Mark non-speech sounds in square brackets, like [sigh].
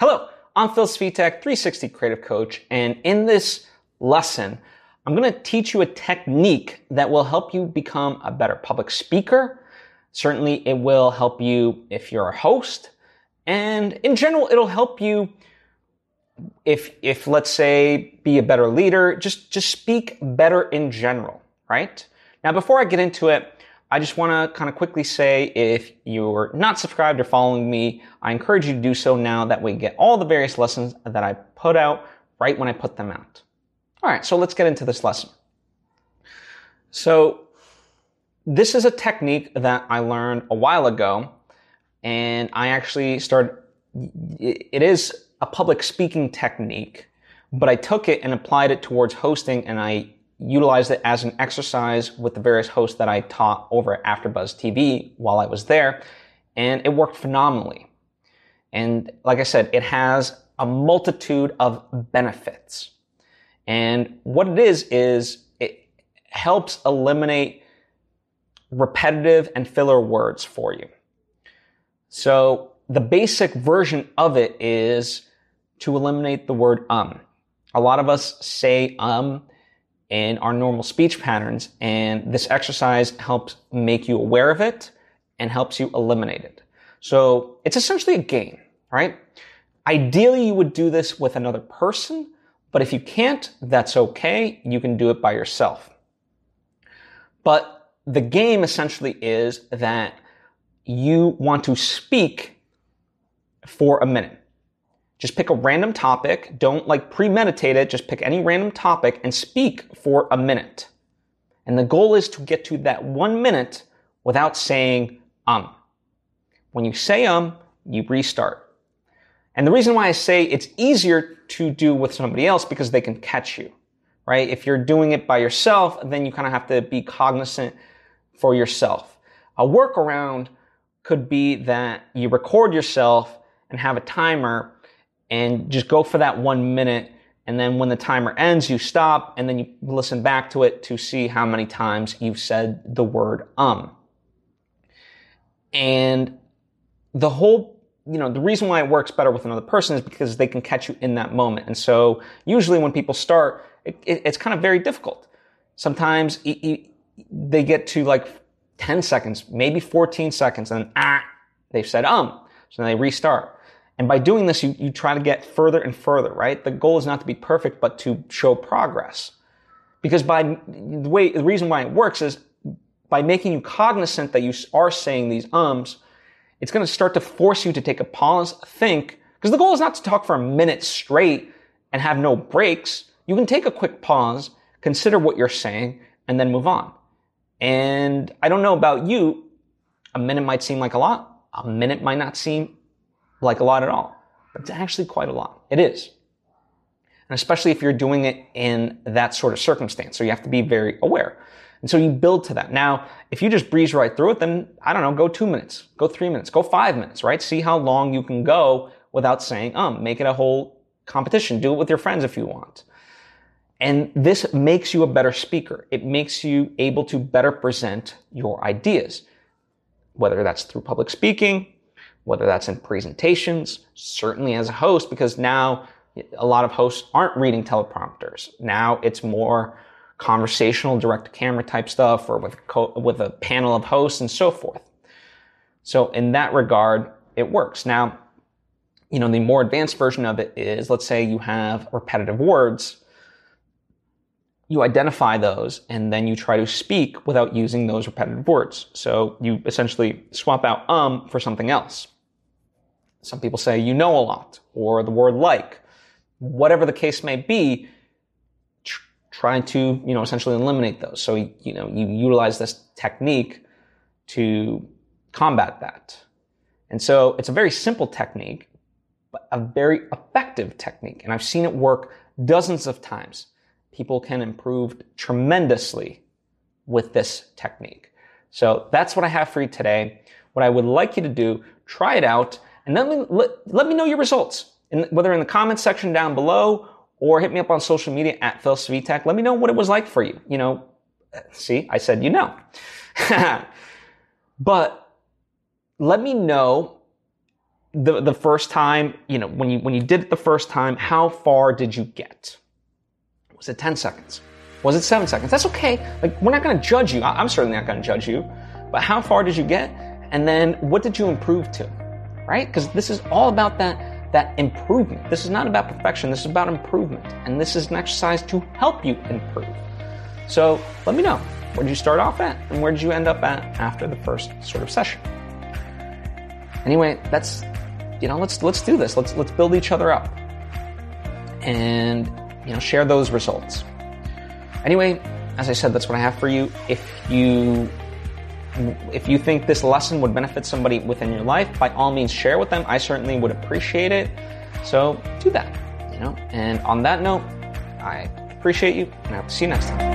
Hello, I'm Phil Svitek, 360 Creative Coach, and in this lesson, I'm going to teach you a technique that will help you become a better public speaker. Certainly, it will help you if you're a host, and in general, it'll help you if if let's say be a better leader, just just speak better in general, right? Now, before I get into it, I just want to kind of quickly say if you're not subscribed or following me, I encourage you to do so now. That way you get all the various lessons that I put out right when I put them out. All right, so let's get into this lesson. So this is a technique that I learned a while ago and I actually started, it is a public speaking technique, but I took it and applied it towards hosting and I utilized it as an exercise with the various hosts that I taught over at AfterBuzz TV while I was there, and it worked phenomenally. And like I said, it has a multitude of benefits. And what it is, is it helps eliminate repetitive and filler words for you. So the basic version of it is to eliminate the word um. A lot of us say um in our normal speech patterns. And this exercise helps make you aware of it and helps you eliminate it. So it's essentially a game, right? Ideally, you would do this with another person, but if you can't, that's okay. You can do it by yourself. But the game essentially is that you want to speak for a minute. Just pick a random topic. Don't like premeditate it. Just pick any random topic and speak for a minute. And the goal is to get to that one minute without saying um. When you say um, you restart. And the reason why I say it's easier to do with somebody else because they can catch you, right? If you're doing it by yourself, then you kind of have to be cognizant for yourself. A workaround could be that you record yourself and have a timer and just go for that one minute. And then when the timer ends, you stop and then you listen back to it to see how many times you've said the word um. And the whole, you know, the reason why it works better with another person is because they can catch you in that moment. And so usually when people start, it, it, it's kind of very difficult. Sometimes they get to like 10 seconds, maybe 14 seconds, and ah, they've said um. So then they restart. And by doing this, you, you try to get further and further, right? The goal is not to be perfect, but to show progress. Because by the way, the reason why it works is by making you cognizant that you are saying these ums, it's going to start to force you to take a pause, think, because the goal is not to talk for a minute straight and have no breaks. You can take a quick pause, consider what you're saying, and then move on. And I don't know about you, a minute might seem like a lot. A minute might not seem like a lot at all. But it's actually quite a lot. It is. And especially if you're doing it in that sort of circumstance. So you have to be very aware. And so you build to that. Now, if you just breeze right through it, then I don't know, go two minutes, go three minutes, go five minutes, right? See how long you can go without saying, um, make it a whole competition. Do it with your friends if you want. And this makes you a better speaker. It makes you able to better present your ideas, whether that's through public speaking, whether that's in presentations, certainly as a host, because now a lot of hosts aren't reading teleprompters. Now it's more conversational, direct to camera type stuff or with, co- with a panel of hosts and so forth. So in that regard, it works. Now, you know, the more advanced version of it is, let's say you have repetitive words you identify those and then you try to speak without using those repetitive words. So you essentially swap out um for something else. Some people say you know a lot or the word like. Whatever the case may be, tr- try to, you know, essentially eliminate those. So, you know, you utilize this technique to combat that. And so it's a very simple technique, but a very effective technique. And I've seen it work dozens of times. People can improve tremendously with this technique. So that's what I have for you today. What I would like you to do, try it out and then let, let me know your results, in, whether in the comments section down below or hit me up on social media at Phil Svitek. Let me know what it was like for you. You know, see, I said you know. [laughs] but let me know the the first time, you know, when you when you did it the first time, how far did you get? Was it 10 seconds? Was it 7 seconds? That's okay. Like we're not going to judge you. I'm certainly not going to judge you. But how far did you get? And then what did you improve to? Right? Because this is all about that that improvement. This is not about perfection. This is about improvement. And this is an exercise to help you improve. So let me know. Where did you start off at? And where did you end up at after the first sort of session? Anyway, that's you know, let's let's do this. Let's let's build each other up. And you know, share those results. Anyway, as I said, that's what I have for you. If you if you think this lesson would benefit somebody within your life, by all means share with them. I certainly would appreciate it. So do that, you know. And on that note, I appreciate you and I will see you next time.